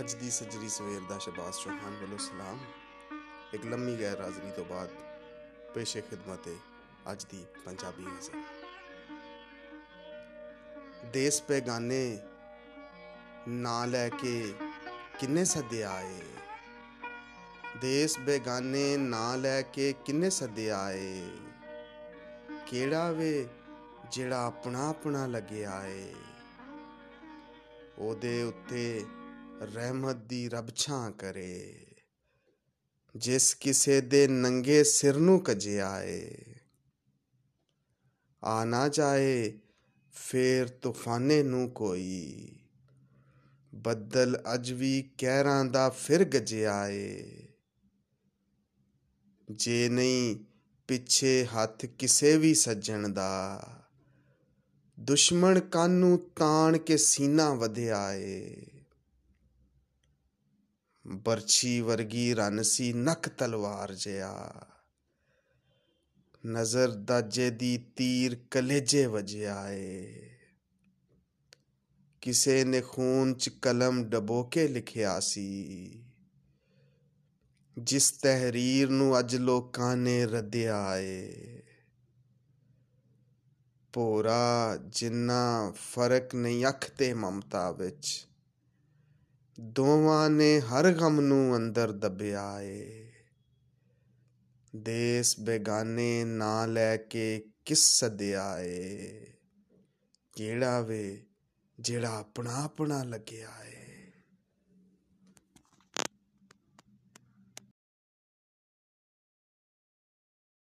ਅੱਜ ਦੀ ਸਜਰੀ ਸਵੇਰ ਦਾ ਸ਼ਬਾਸ ਚੌਹਾਨ ਵੱਲੋਂ ਸਲਾਮ। ਇੱਕ ਲੰਮੀ ਗੈਰ ਹਾਜ਼ਰੀ ਤੋਂ ਬਾਅਦ ਪੇਸ਼ੇ ਖਿਦਮਤ ਹੈ ਅੱਜ ਦੀ ਪੰਜਾਬੀ ਗਜ਼ਲ ਦੇਸ ਪੈਗਾਨੇ ਨਾਂ ਲੈ ਕੇ ਕਿੰਨੇ ਸੱਦੇ ਆਏ? ਦੇਸ ਬੇਗਾਨੇ ਨਾਂ ਲੈ ਕੇ ਕਿੰਨੇ ਸੱਦੇ ਆਏ? ਕਿਹੜਾ ਵੇ ਜਿਹੜਾ ਆਪਣਾ ਆਪਣਾ ਲੱਗਿਆ ਏ ਉਹਦੇ ਉੱਤੇ ਰਹਿਮਤ ਦੀ ਰੱਬ ਛਾਂ ਕਰੇ। ਜਿਸ ਕਿਸੇ ਦੇ ਨੰਗੇ ਸਿਰ ਨੂੰ ਕਜਿਆ ਏ ਆ ਨਾ ਜਾਏ, ਫੇਰ ਤੂਫਾਨੇ ਨੂੰ ਕੋਈ। ਬੱਦਲ ਅੱਜ ਵੀ ਕਹਿਰਾਂ ਦਾ ਫਿਰ ਗਜਿਆ ਏ ਜੇ ਨਹੀਂ ਪਿੱਛੇ ਹੱਥ ਕਿਸੇ ਵੀ ਸੱਜਣ ਦਾ, ਦੁਸ਼ਮਣ ਕਾਨੂੰ ਤਾਣ ਕੇ ਸੀਨਾ ਵਧਿਆ ਏ ਬਰਛੀ ਵਰਗੀ ਰਨ ਸੀ ਨੱਕ ਤਲਵਾਰ ਜਿਆ ਨਜ਼ਰ ਦਾਜੇ ਦੀ ਤੀਰ ਕਲੇਜੇ ਵਜਿਆ ਏ ਕਿਸੇ ਨੇ ਖੂਨ ਚ ਕਲਮ ਡਬੋ ਕੇ ਲਿਖਿਆ ਸੀ। ਜਿਸ ਤਹਿਰੀਰ ਨੂੰ ਅੱਜ ਲੋਕਾਂ ਨੇ ਰੱਦਿਆ ਏ ਭੋਰਾ ਜਿੰਨਾ ਫ਼ਰਕ ਨਹੀਂ ਅੱਖ ਤੇ ਮਮਤਾ ਵਿੱਚ। ਦੋਵਾਂ ਨੇ ਹਰ ਗਮ ਨੂੰ ਅੰਦਰ ਦਬਿਆ ਏ। ਦੇਸ ਬੇਗਾਨੇ ਨਾ ਲੈ ਕੇ ਕਿਸ ਸਦਿਆ ਏ। ਕਿਹੜਾ ਵੇ ਜਿਹੜਾ ਆਪਣਾ ਆਪਣਾ ਲੱਗਿਆ ਏ।